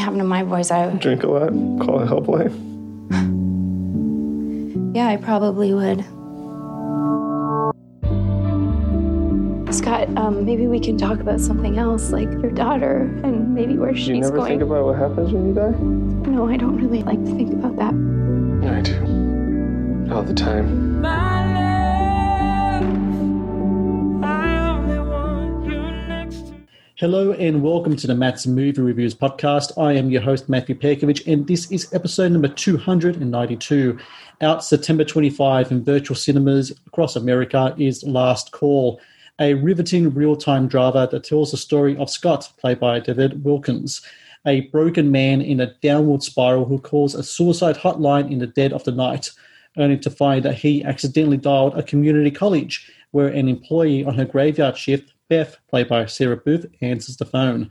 Happened to my boys, I would. Drink a lot, call a helpline. Yeah, I probably would. Scott, um, maybe we can talk about something else, like your daughter and maybe where she's going. You never going. think about what happens when you die? no, I don't really like to think about that. I do. All the time. Hello and welcome to the Matt's Movie Reviews podcast. I am your host, Matthew Pejkovic, and this is episode number 292. Out September 25 in virtual cinemas across America is Last Call, a riveting real time drama that tells the story of Scott, played by David Wilkins, a broken man in a downward spiral who calls a suicide hotline in the dead of the night, only to find that he accidentally dialed a community college where an employee on her graveyard shift Beth, played by Sarah Booth, answers the phone.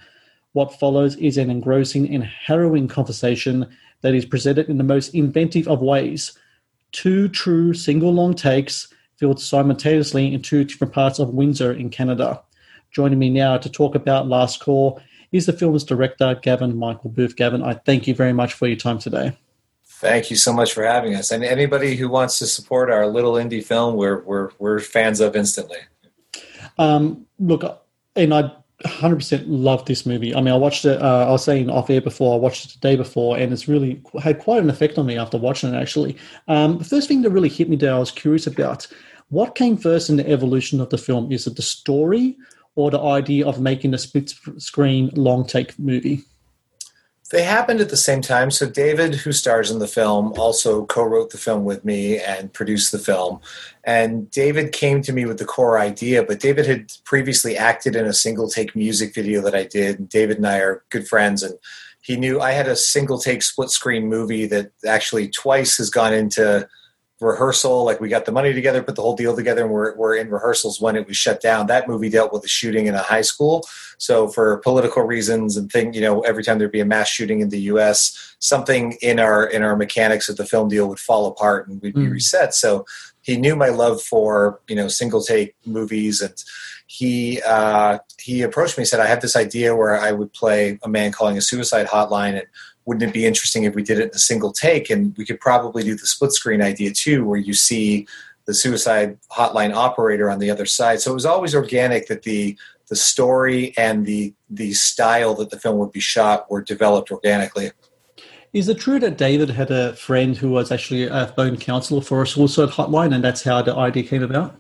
What follows is an engrossing and harrowing conversation that is presented in the most inventive of ways. Two true single long takes filmed simultaneously in two different parts of Windsor in Canada. Joining me now to talk about Last Call is the film's director, Gavin Michael Booth. Gavin, I thank you very much for your time today. Thank you so much for having us. And anybody who wants to support our little indie film, we're we're we're fans of instantly. Um, look, and I 100% love this movie. I mean, I watched it, uh, I was saying off air before, I watched it the day before, and it's really had quite an effect on me after watching it, actually. Um, the first thing that really hit me that I was curious about what came first in the evolution of the film? Is it the story or the idea of making a split screen long take movie? They happened at the same time. So David, who stars in the film, also co-wrote the film with me and produced the film. And David came to me with the core idea, but David had previously acted in a single take music video that I did. David and I are good friends and he knew I had a single take split screen movie that actually twice has gone into rehearsal. Like we got the money together, put the whole deal together, and we're, we're in rehearsals when it was shut down. That movie dealt with a shooting in a high school. So for political reasons and thing, you know, every time there'd be a mass shooting in the U.S., something in our in our mechanics of the film deal would fall apart and we'd be Mm. reset. So he knew my love for you know single take movies and. He uh, he approached me and said, "I have this idea where I would play a man calling a suicide hotline, and wouldn't it be interesting if we did it in a single take? And we could probably do the split screen idea too, where you see the suicide hotline operator on the other side. So it was always organic that the the story and the the style that the film would be shot were developed organically. Is it true that David had a friend who was actually a phone counselor for a suicide hotline, and that's how the idea came about?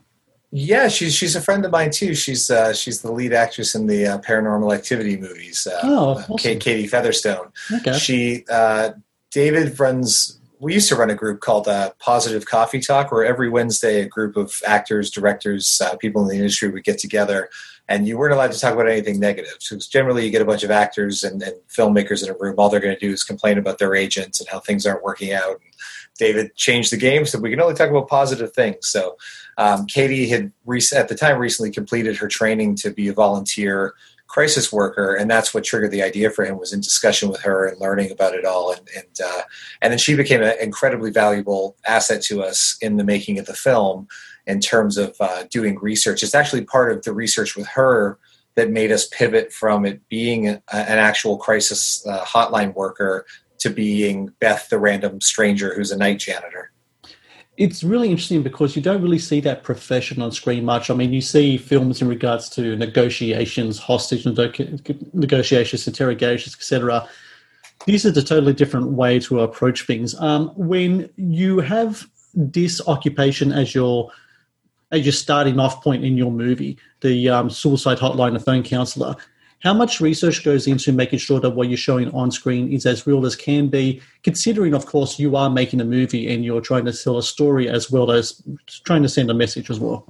Yeah, she's she's a friend of mine too. She's uh, she's the lead actress in the uh, Paranormal Activity movies. Uh, Oh, uh, awesome. Kate, Katie Featherston. Okay. She, uh, David runs. We used to run a group called uh, Positive Coffee Talk, where every Wednesday a group of actors, directors, uh, people in the industry would get together, and you weren't allowed to talk about anything negative. So generally, you get a bunch of actors and, and filmmakers in a room. All they're going to do is complain about their agents and how things aren't working out. And David changed the game, so we can only talk about positive things. So um, Katie had rec- at the time recently completed her training to be a volunteer crisis worker, and that's what triggered the idea for him. Was in discussion with her and learning about it all, and and uh, and then she became an incredibly valuable asset to us in the making of the film in terms of uh, doing research. It's actually part of the research with her that made us pivot from it being a, an actual crisis uh, hotline worker to being Beth, the random stranger who's a night janitor. it's really interesting because you don't really see that profession on screen much. I mean, you see films in regards to negotiations, hostage negotiations, interrogations, etc. This is a totally different way to approach things. Um, when you have this occupation as your as your starting off point in your movie, the um, suicide hotline, the phone counselor. How much research goes into making sure that what you're showing on screen is as real as can be, considering, of course, you are making a movie and you're trying to tell a story as well as trying to send a message as well?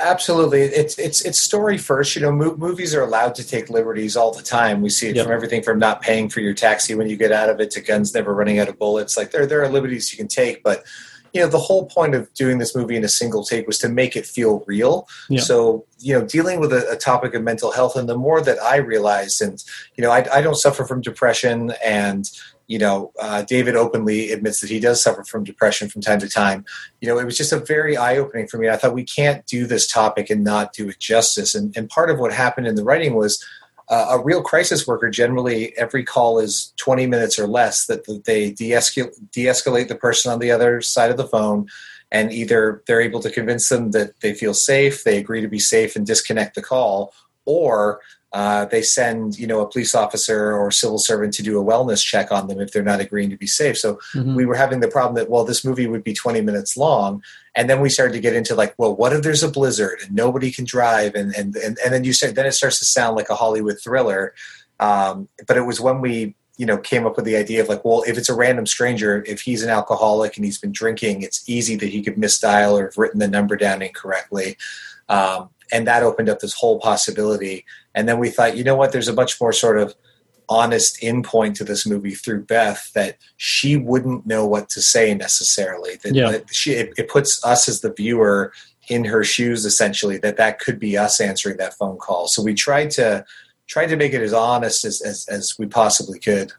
Absolutely, it's it's it's story first. You know, mo- movies are allowed to take liberties all the time. We see it Yep. from everything from not paying for your taxi when you get out of it to guns never running out of bullets. Like there there are liberties you can take, but you know the whole point of doing this movie in a single take was to make it feel real. Yeah. So you know, dealing with a, a topic of mental health, and the more that I realized, and you know, I, I don't suffer from depression, and you know, uh, David openly admits that he does suffer from depression from time to time. You know, it was just a very eye opening for me. I thought we can't do this topic and not do it justice. And, and part of what happened in the writing was uh, a real crisis worker generally every call is 20 minutes or less that, they de-escal- de-escalate the person on the other side of the phone and either they're able to convince them that they feel safe they agree to be safe and disconnect the call or uh, they send you know a police officer or civil servant to do a wellness check on them if they're not agreeing to be safe. So Mhm. we were having the problem that well this movie would be 20 minutes long. And then we started to get into like well what if there's a blizzard and nobody can drive? And and and, and then you start then it starts to sound like a hollywood thriller. Um, but it was when we you know came up with the idea of like well if it's a random stranger if he's an alcoholic and he's been drinking it's easy that he could misdial or have written the number down incorrectly um, and that opened up this whole possibility and then we thought you know what there's a much more sort of honest in point to this movie through Beth that she wouldn't know what to say necessarily. That, Yeah. that she it, it puts us as the viewer in her shoes essentially. That that could be us answering that phone call. So we tried to tried to make it as honest as as, as we possibly could.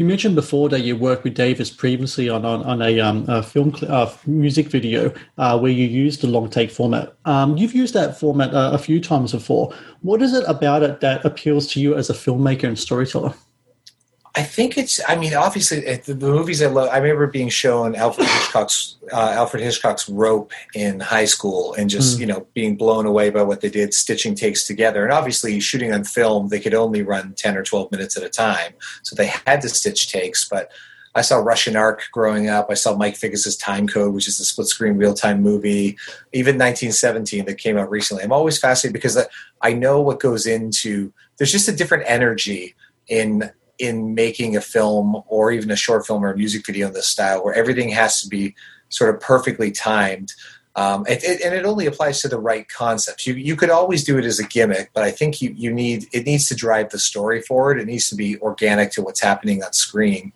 You mentioned before that you worked with Davis previously on on, on a, um, a film cl- uh, music video uh, where you used the long take format. Um, you've used that format uh, a few times before. What is it about it that appeals to you as a filmmaker and storyteller? I think it's. I mean, obviously, the, the movies I love. I remember being shown Alfred Hitchcock's uh, Alfred Hitchcock's Rope in high school, and just Mm. you know being blown away by what they did, stitching takes together. And obviously, shooting on film, they could only run ten or twelve minutes at a time, so they had to stitch takes. But I saw Russian Ark growing up. I saw Mike Figgis's Time Code, which is a split screen real time movie. Even 1917 that came out recently. I'm always fascinated because I- I know what goes into. There's just a different energy in in making a film or even a short film or a music video in this style where everything has to be sort of perfectly timed um, it, it, and it only applies to the right concepts. You, you could always do it as a gimmick but i think you, you need it needs to drive the story forward. It needs to be organic to what's happening on screen.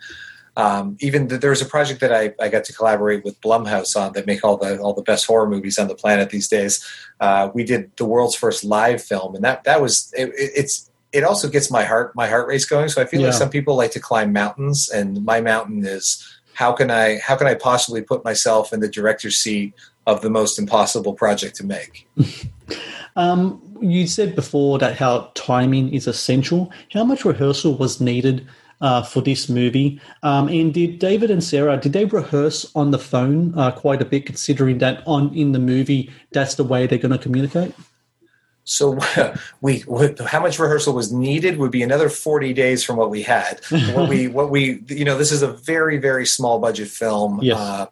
Um, even th- there was a project that I, I got to collaborate with Blumhouse on that make all the all the best horror movies on the planet these days. Uh, we did the world's first live film, and that that was it, it's it also gets my heart my heart race going. So I feel like some people like to climb mountains, and my mountain is how can I how can I possibly put myself in the director's seat of the most impossible project to make? Um, you said before that how timing is essential. How much rehearsal was needed uh, for this movie? Um, and did David and Sarah did they rehearse on the phone uh, quite a bit, considering that on in the movie that's the way they're going to communicate? So we what- how much rehearsal was needed would be another 40 days from what we had. what we what we you know this is a very very small budget film Yes. uh,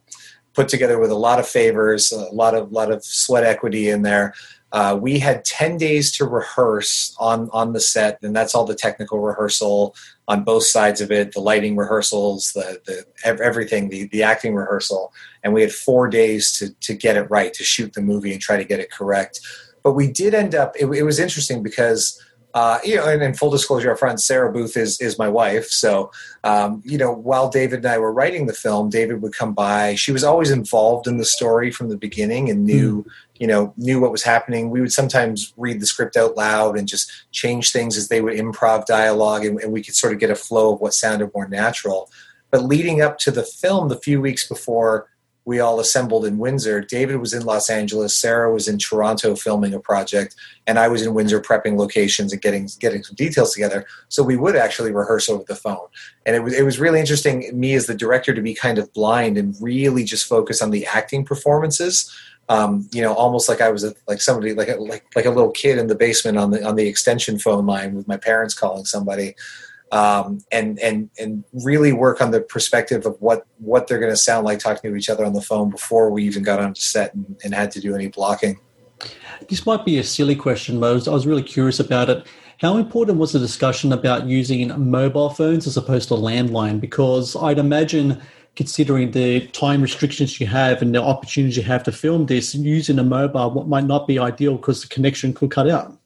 put together with a lot of favors, a lot of lot of sweat equity in there. Uh, we had 10 days to rehearse on on the set and that's all the technical rehearsal on both sides of it the lighting rehearsals the, the everything the, the acting rehearsal and we had four days to, to get it right to shoot the movie and try to get it correct but we did end up it, it was interesting because uh, you know and in full disclosure our friend sarah booth is is my wife. So um, you know while david and i were writing the film david would come by. She was always involved in the story from the beginning and knew you know knew what was happening. We would sometimes read the script out loud and just change things as they would improv dialogue and, and we could sort of get a flow of what sounded more natural. But leading up to the film the few weeks before we all assembled in Windsor. David was in Los Angeles, Sarah was in Toronto filming a project, and I was in Windsor prepping locations and getting getting some details together. So we would actually rehearse over the phone, and it was it was really interesting. Me as the director to be kind of blind and really just focus on the acting performances. Um, you know, almost like I was a, like somebody like a, like like a little kid in the basement on the on the extension phone line with my parents calling somebody um, and and and really work on the perspective of what what they're going to sound like talking to each other on the phone before we even got onto set and, and had to do any blocking. This might be a silly question, but I was, really curious about it. How important was the discussion about using mobile phones as opposed to landline? Because I'd imagine considering the time restrictions you have and the opportunities you have to film this using a mobile what might not be ideal because the connection could cut out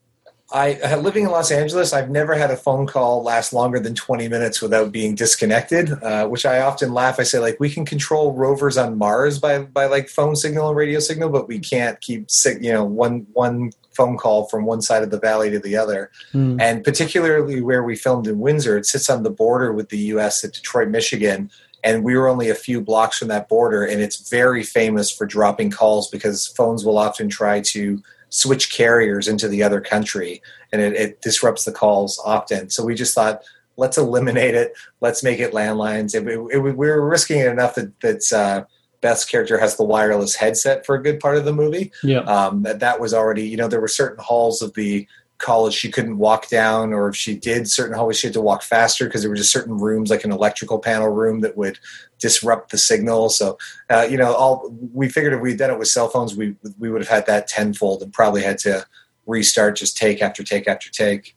I uh, living in Los Angeles. I've never had a phone call last longer than twenty minutes without being disconnected. Uh, which I often laugh. I say like we can control rovers on Mars by by like phone signal and radio signal, but we can't keep you know one one phone call from one side of the valley to the other. Mm. And particularly where we filmed in Windsor, it sits on the border with the U.S. at Detroit, Michigan. And we were only a few blocks from that border, and it's very famous for dropping calls because phones will often try to switch carriers into the other country and it, it, disrupts the calls often. So we just thought, let's eliminate it. Let's make it landlines. It, it, we were risking it enough that, that uh, Beth's character has the wireless headset for a good part of the movie. Yeah. Um, that, that was already, you know, there were certain halls of the college she couldn't walk down or if she did certain hallways she had to walk faster because there were just certain rooms like an electrical panel room that would disrupt the signal. So uh, you know all we figured if we'd done it with cell phones we we would have had that tenfold and probably had to restart just take after take after take.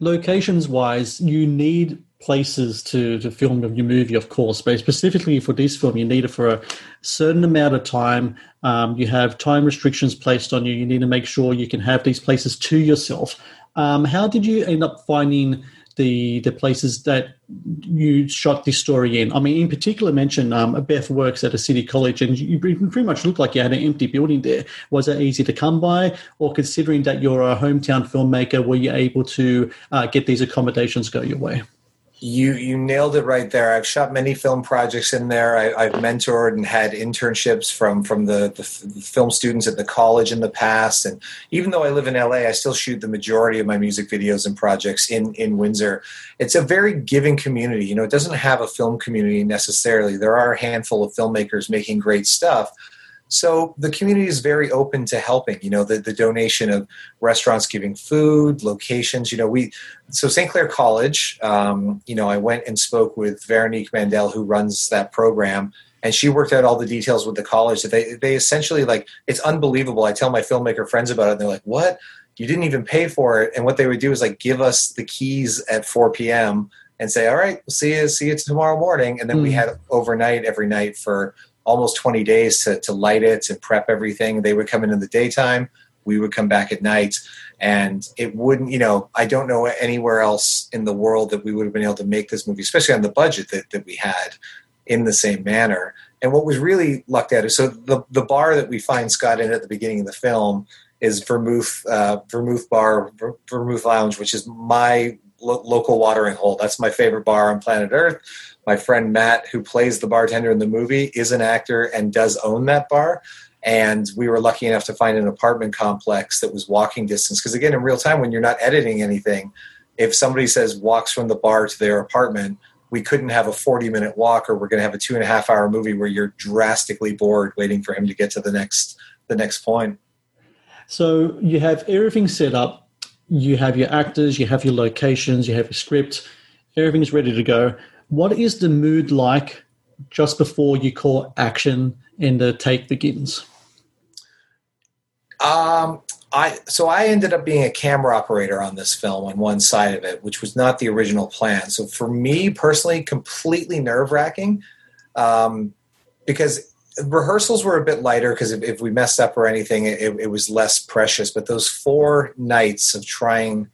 Locations wise you need places to, to film your movie, of course, but specifically for this film, you need it for a certain amount of time. Um, you have time restrictions placed on you. You need to make sure you can have these places to yourself. Um, how did you end up finding the the places that you shot this story in? I mean, in particular, mention um, Beth works at a city college, and you pretty much looked like you had an empty building there. Was it easy to come by, or considering that you're a hometown filmmaker, were you able to uh, get these accommodations go your way? You you nailed it right there. I've shot many film projects in there. I, have mentored and had internships from from the, the, film students at the college in the past. And even though I live in LA, I still shoot the majority of my music videos and projects in in Windsor. It's a very giving community. You know, it doesn't have a film community necessarily. There are a handful of filmmakers making great stuff so the community is very open to helping. You know, the, the donation of restaurants giving food, locations. You know, we so St. Clair College. Um, you know, I went and spoke with Veronique Mandel, who runs that program, and she worked out all the details with the college. That they they essentially like it's unbelievable. I tell my filmmaker friends about it, and they're like, "What? You didn't even pay for it?" And what they would do is like give us the keys at 4 p.m. and say, "All right, we'll see you see you tomorrow morning." And then mm. we hmm. had overnight every night for almost 20 days to, to light it, to prep everything. They would come in in the daytime. We would come back at night. And it wouldn't, you know, I don't know anywhere else in the world that we would have been able to make this movie, especially on the budget that, that we had in the same manner. And what was really lucked at is so the, the bar that we find Scott in at the beginning of the film is Vermouth uh, Vermouth Bar Vermouth Lounge, which is my lo- local watering hole. That's my favorite bar on planet Earth my friend Matt, who plays the bartender in the movie, is an actor and does own that bar. And we were lucky enough to find an apartment complex that was walking distance. Because again, in real time, when you're not editing anything, if somebody says walks from the bar to their apartment, we couldn't have a 40 minute walk or we're going to have a two and a half hour movie where you're drastically bored waiting for him to get to the next the next point so you have everything set up you have your actors you have your locations you have your script everything's ready to go what is the mood like just before you call action and the take begins? Um, I so I ended up being a camera operator on this film on one side of it, which was not the original plan. So for me personally, completely nerve wracking, um, because rehearsals were a bit lighter because if, if, we messed up or anything, it, it was less precious. But those four nights of trying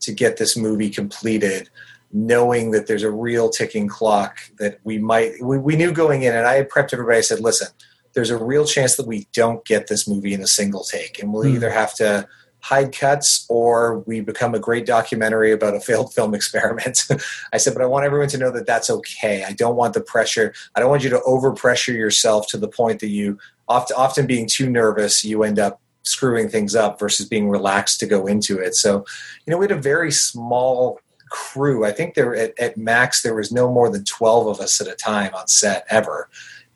to get this movie completed knowing that there's a real ticking clock that we might we, we knew going in and i had prepped everybody i said listen there's a real chance that we don't get this movie in a single take and we'll mm. either have to hide cuts or we become a great documentary about a failed film experiment. I said but i want everyone to know that that's okay. I don't want the pressure. I don't want you to overpressure yourself to the point that you often, often being too nervous you end up screwing things up versus being relaxed to go into it. So you know we had a very small crew. I think there at, at max there was no more than twelve of us at a time on set ever,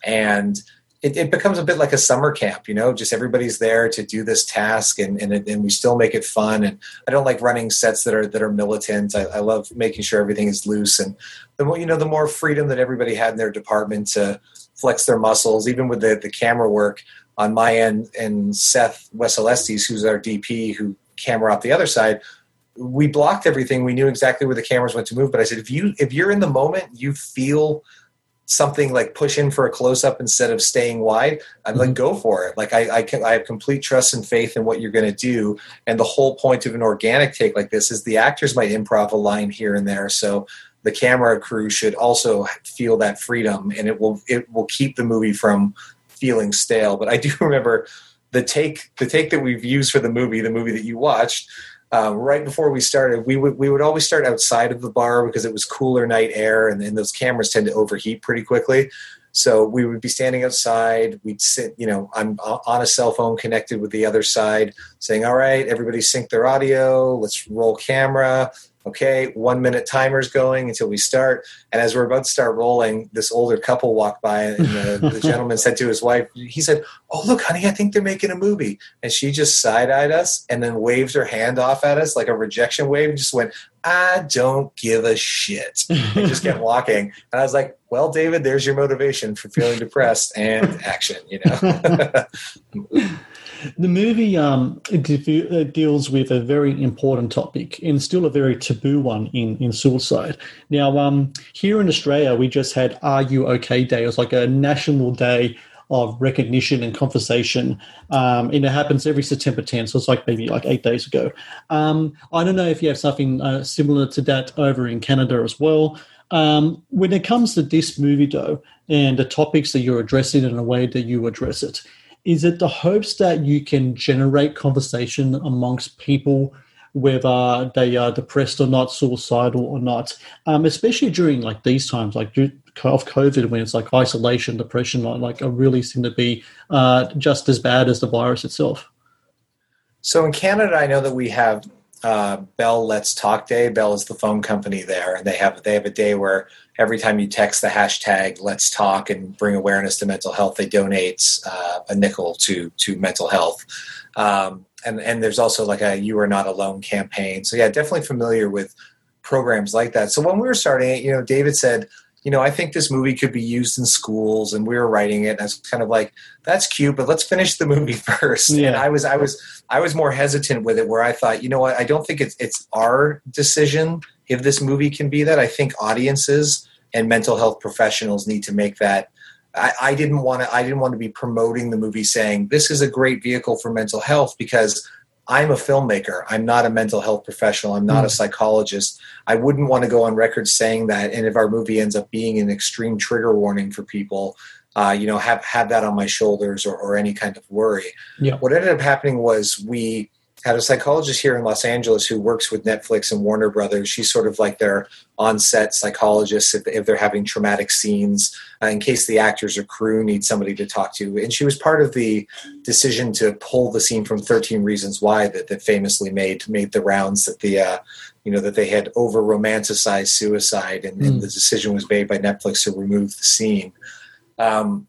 and it, it, becomes a bit like a summer camp, you know, just everybody's there to do this task and, and, and, we still make it fun. And I don't like running sets that are, that are militant. I, I, love making sure everything is loose and the more, you know, the more freedom that everybody had in their department to flex their muscles, even with the, the camera work on my end and Seth Wessel-Estes, who's our DP who camera off the other side, we blocked everything. We knew exactly where the cameras went to move. But I said, if you if you're in the moment, you feel something like push in for a close up instead of staying wide, I'd like Mhm. go for it. Like I, I can, I have complete trust and faith in what you're going to do. And the whole point of an organic take like this is the actors might improv a line here and there. So the camera crew should also feel that freedom, and it will it will keep the movie from feeling stale. But I do remember the take the take that we've used for the movie, the movie that you watched. Uh, right before we started, we would we would always start outside of the bar because it was cooler night air, and then those cameras tend to overheat pretty quickly. So we would be standing outside. We'd sit, you know, I'm on a cell phone connected with the other side, saying, "All right, everybody sync their audio. Let's roll camera." Okay, one minute timer's going until we start. And as we're about to start rolling, this older couple walked by, and the, the gentleman said to his wife, he said, "Oh, look, honey, I think they're making a movie." And she just side eyed us and then waved her hand off at us like a rejection wave, and just went, "I don't give a shit." And just kept walking. And I was like, "Well, David, there's your motivation for feeling depressed and action." You know. The movie um, uh, deals with a very important topic and still a very taboo one in, in suicide. Now, um, here in Australia, we just had Are You OK Day. It was like a national day of recognition and conversation. Um, and it happens every September 10th, so it's like maybe like eight days ago. Um, I don't know if you have something uh, similar to that over in Canada as well. Um, when it comes to this movie, though, and the topics that you're addressing and the way that you address it, is it the hopes that you can generate conversation amongst people whether they are depressed or not suicidal or not um, especially during like these times like of covid when it's like isolation depression like are really seem to be uh, just as bad as the virus itself so in canada i know that we have uh, Bell Let's Talk Day. Bell is the phone company there, and they have they have a day where every time you text the hashtag Let's Talk and bring awareness to mental health, they donate uh, a nickel to to mental health. Um, and and there's also like a You Are Not Alone campaign. So yeah, definitely familiar with programs like that. So when we were starting it, you know, David said, you know, I think this movie could be used in schools, and we were writing it. And I was kind of like, that's cute, but let's finish the movie first. Yeah. And I was, I was, I was more hesitant with it, where I thought, you know what, I don't think it's it's our decision if this movie can be that. I think audiences and mental health professionals need to make that. I, I didn't want to. I didn't want to be promoting the movie saying this is a great vehicle for mental health because I'm a filmmaker. I'm not a mental health professional. I'm not Mm. a psychologist. I wouldn't want to go on record saying that. And if our movie ends up being an extreme trigger warning for people, uh, you know, have have that on my shoulders or, or any kind of worry. Yeah. What ended up happening was we had a psychologist here in Los Angeles who works with Netflix and Warner Brothers. She's sort of like their on-set psychologist if, if they're having traumatic scenes, uh, in case the actors or crew need somebody to talk to. And she was part of the decision to pull the scene from 13 Reasons Why that, that famously made made the rounds that the uh, you know that they had over romanticized suicide, and, and Mm. the decision was made by Netflix to remove the scene. Um,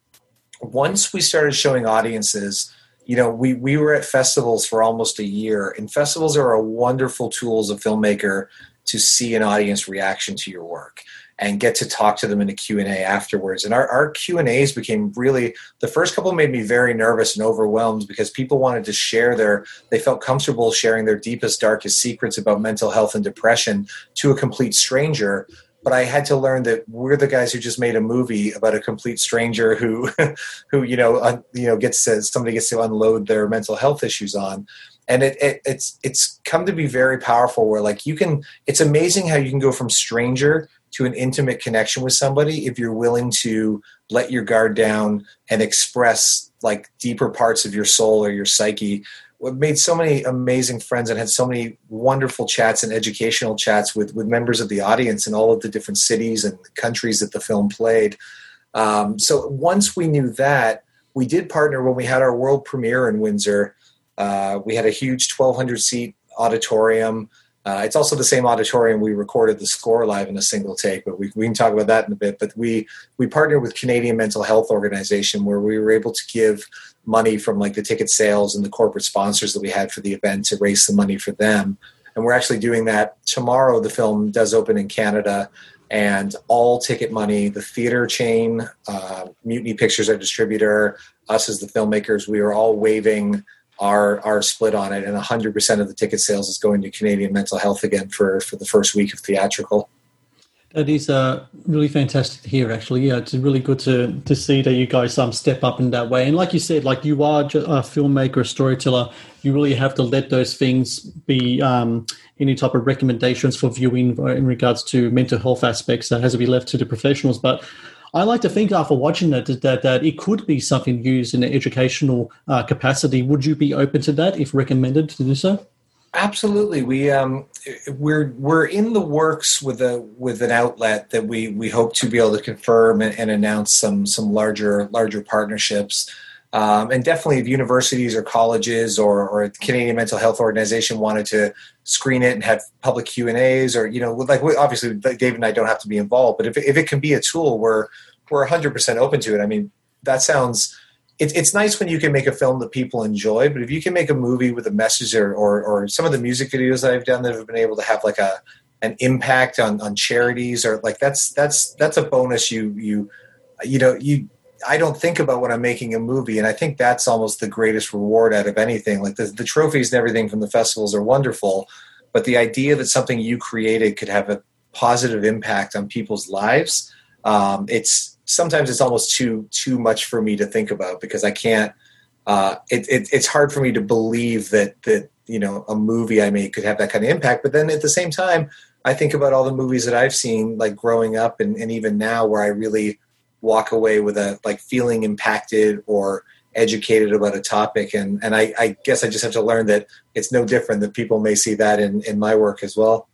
once we started showing audiences you know we we were at festivals for almost a year and festivals are a wonderful tool as a filmmaker to see an audience reaction to your work and get to talk to them in a q&a afterwards. And our, our q&as became really the first couple made me very nervous and overwhelmed because people wanted to share their they felt comfortable sharing their deepest darkest secrets about mental health and depression to a complete stranger but I had to learn that we're the guys who just made a movie about a complete stranger who, who you know, un, you know, gets to somebody gets to unload their mental health issues on, and it, it it's it's come to be very powerful. Where like you can, it's amazing how you can go from stranger to an intimate connection with somebody if you're willing to let your guard down and express like deeper parts of your soul or your psyche made so many amazing friends and had so many wonderful chats and educational chats with, with members of the audience in all of the different cities and countries that the film played. Um, so once we knew that, we did partner when we had our world premiere in Windsor. Uh, we had a huge 1,200 seat auditorium. Uh, it's also the same auditorium we recorded the score live in a single take, but we, we can talk about that in a bit. But we we partnered with Canadian Mental Health Organization, where we were able to give money from like the ticket sales and the corporate sponsors that we had for the event to raise the money for them. And we're actually doing that tomorrow. The film does open in Canada, and all ticket money, the theater chain, uh, Mutiny Pictures, our distributor, us as the filmmakers, we are all waiving our split on it, and 100% of the ticket sales is going to Canadian Mental Health again for for the first week of theatrical. That is uh, really fantastic to hear. Actually, yeah, it's really good to to see that you guys um step up in that way. And like you said, like you are a filmmaker, a storyteller. You really have to let those things be um, any type of recommendations for viewing in regards to mental health aspects that has to be left to the professionals. But I like to think after watching that that, that it could be something used in an educational uh, capacity. Would you be open to that if recommended to do so? Absolutely, we um, we're we're in the works with a with an outlet that we we hope to be able to confirm and, and announce some some larger larger partnerships. Um, and definitely, if universities or colleges or, or Canadian Mental Health Organization wanted to screen it and have public Q and A's, or you know, like obviously David and I don't have to be involved, but if if it can be a tool, we're we're 100 percent open to it. I mean, that sounds it, it's nice when you can make a film that people enjoy, but if you can make a movie with a message or, or, or some of the music videos that I've done that have been able to have like a an impact on, on charities or like that's that's that's a bonus you you you know you I don't think about when I'm making a movie, and I think that's almost the greatest reward out of anything. Like the, the trophies and everything from the festivals are wonderful, but the idea that something you created could have a positive impact on people's lives, um, it's sometimes it's almost too too much for me to think about because I can't. Uh, it, it, it's hard for me to believe that that you know a movie I made could have that kind of impact. But then at the same time, I think about all the movies that I've seen, like growing up and, and even now, where I really walk away with a like feeling impacted or educated about a topic and and I, I guess I just have to learn that it's no different that people may see that in in my work as well.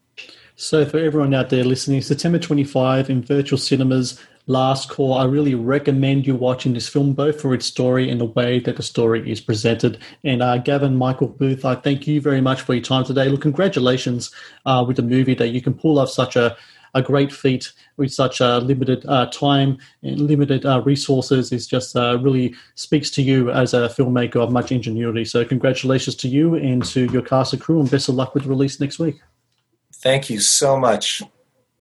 So for everyone out there listening, September 25 in virtual cinemas, last call. I really recommend you watching this film, both for its story and the way that the story is presented. And uh, Gavin Michael Booth, I thank you very much for your time today. Look, congratulations uh, with the movie that you can pull off such a a great feat with such a limited uh, time and limited uh, resources is just uh, really speaks to you as a filmmaker of much ingenuity. So, congratulations to you and to your cast and crew, and best of luck with the release next week. Thank you so much.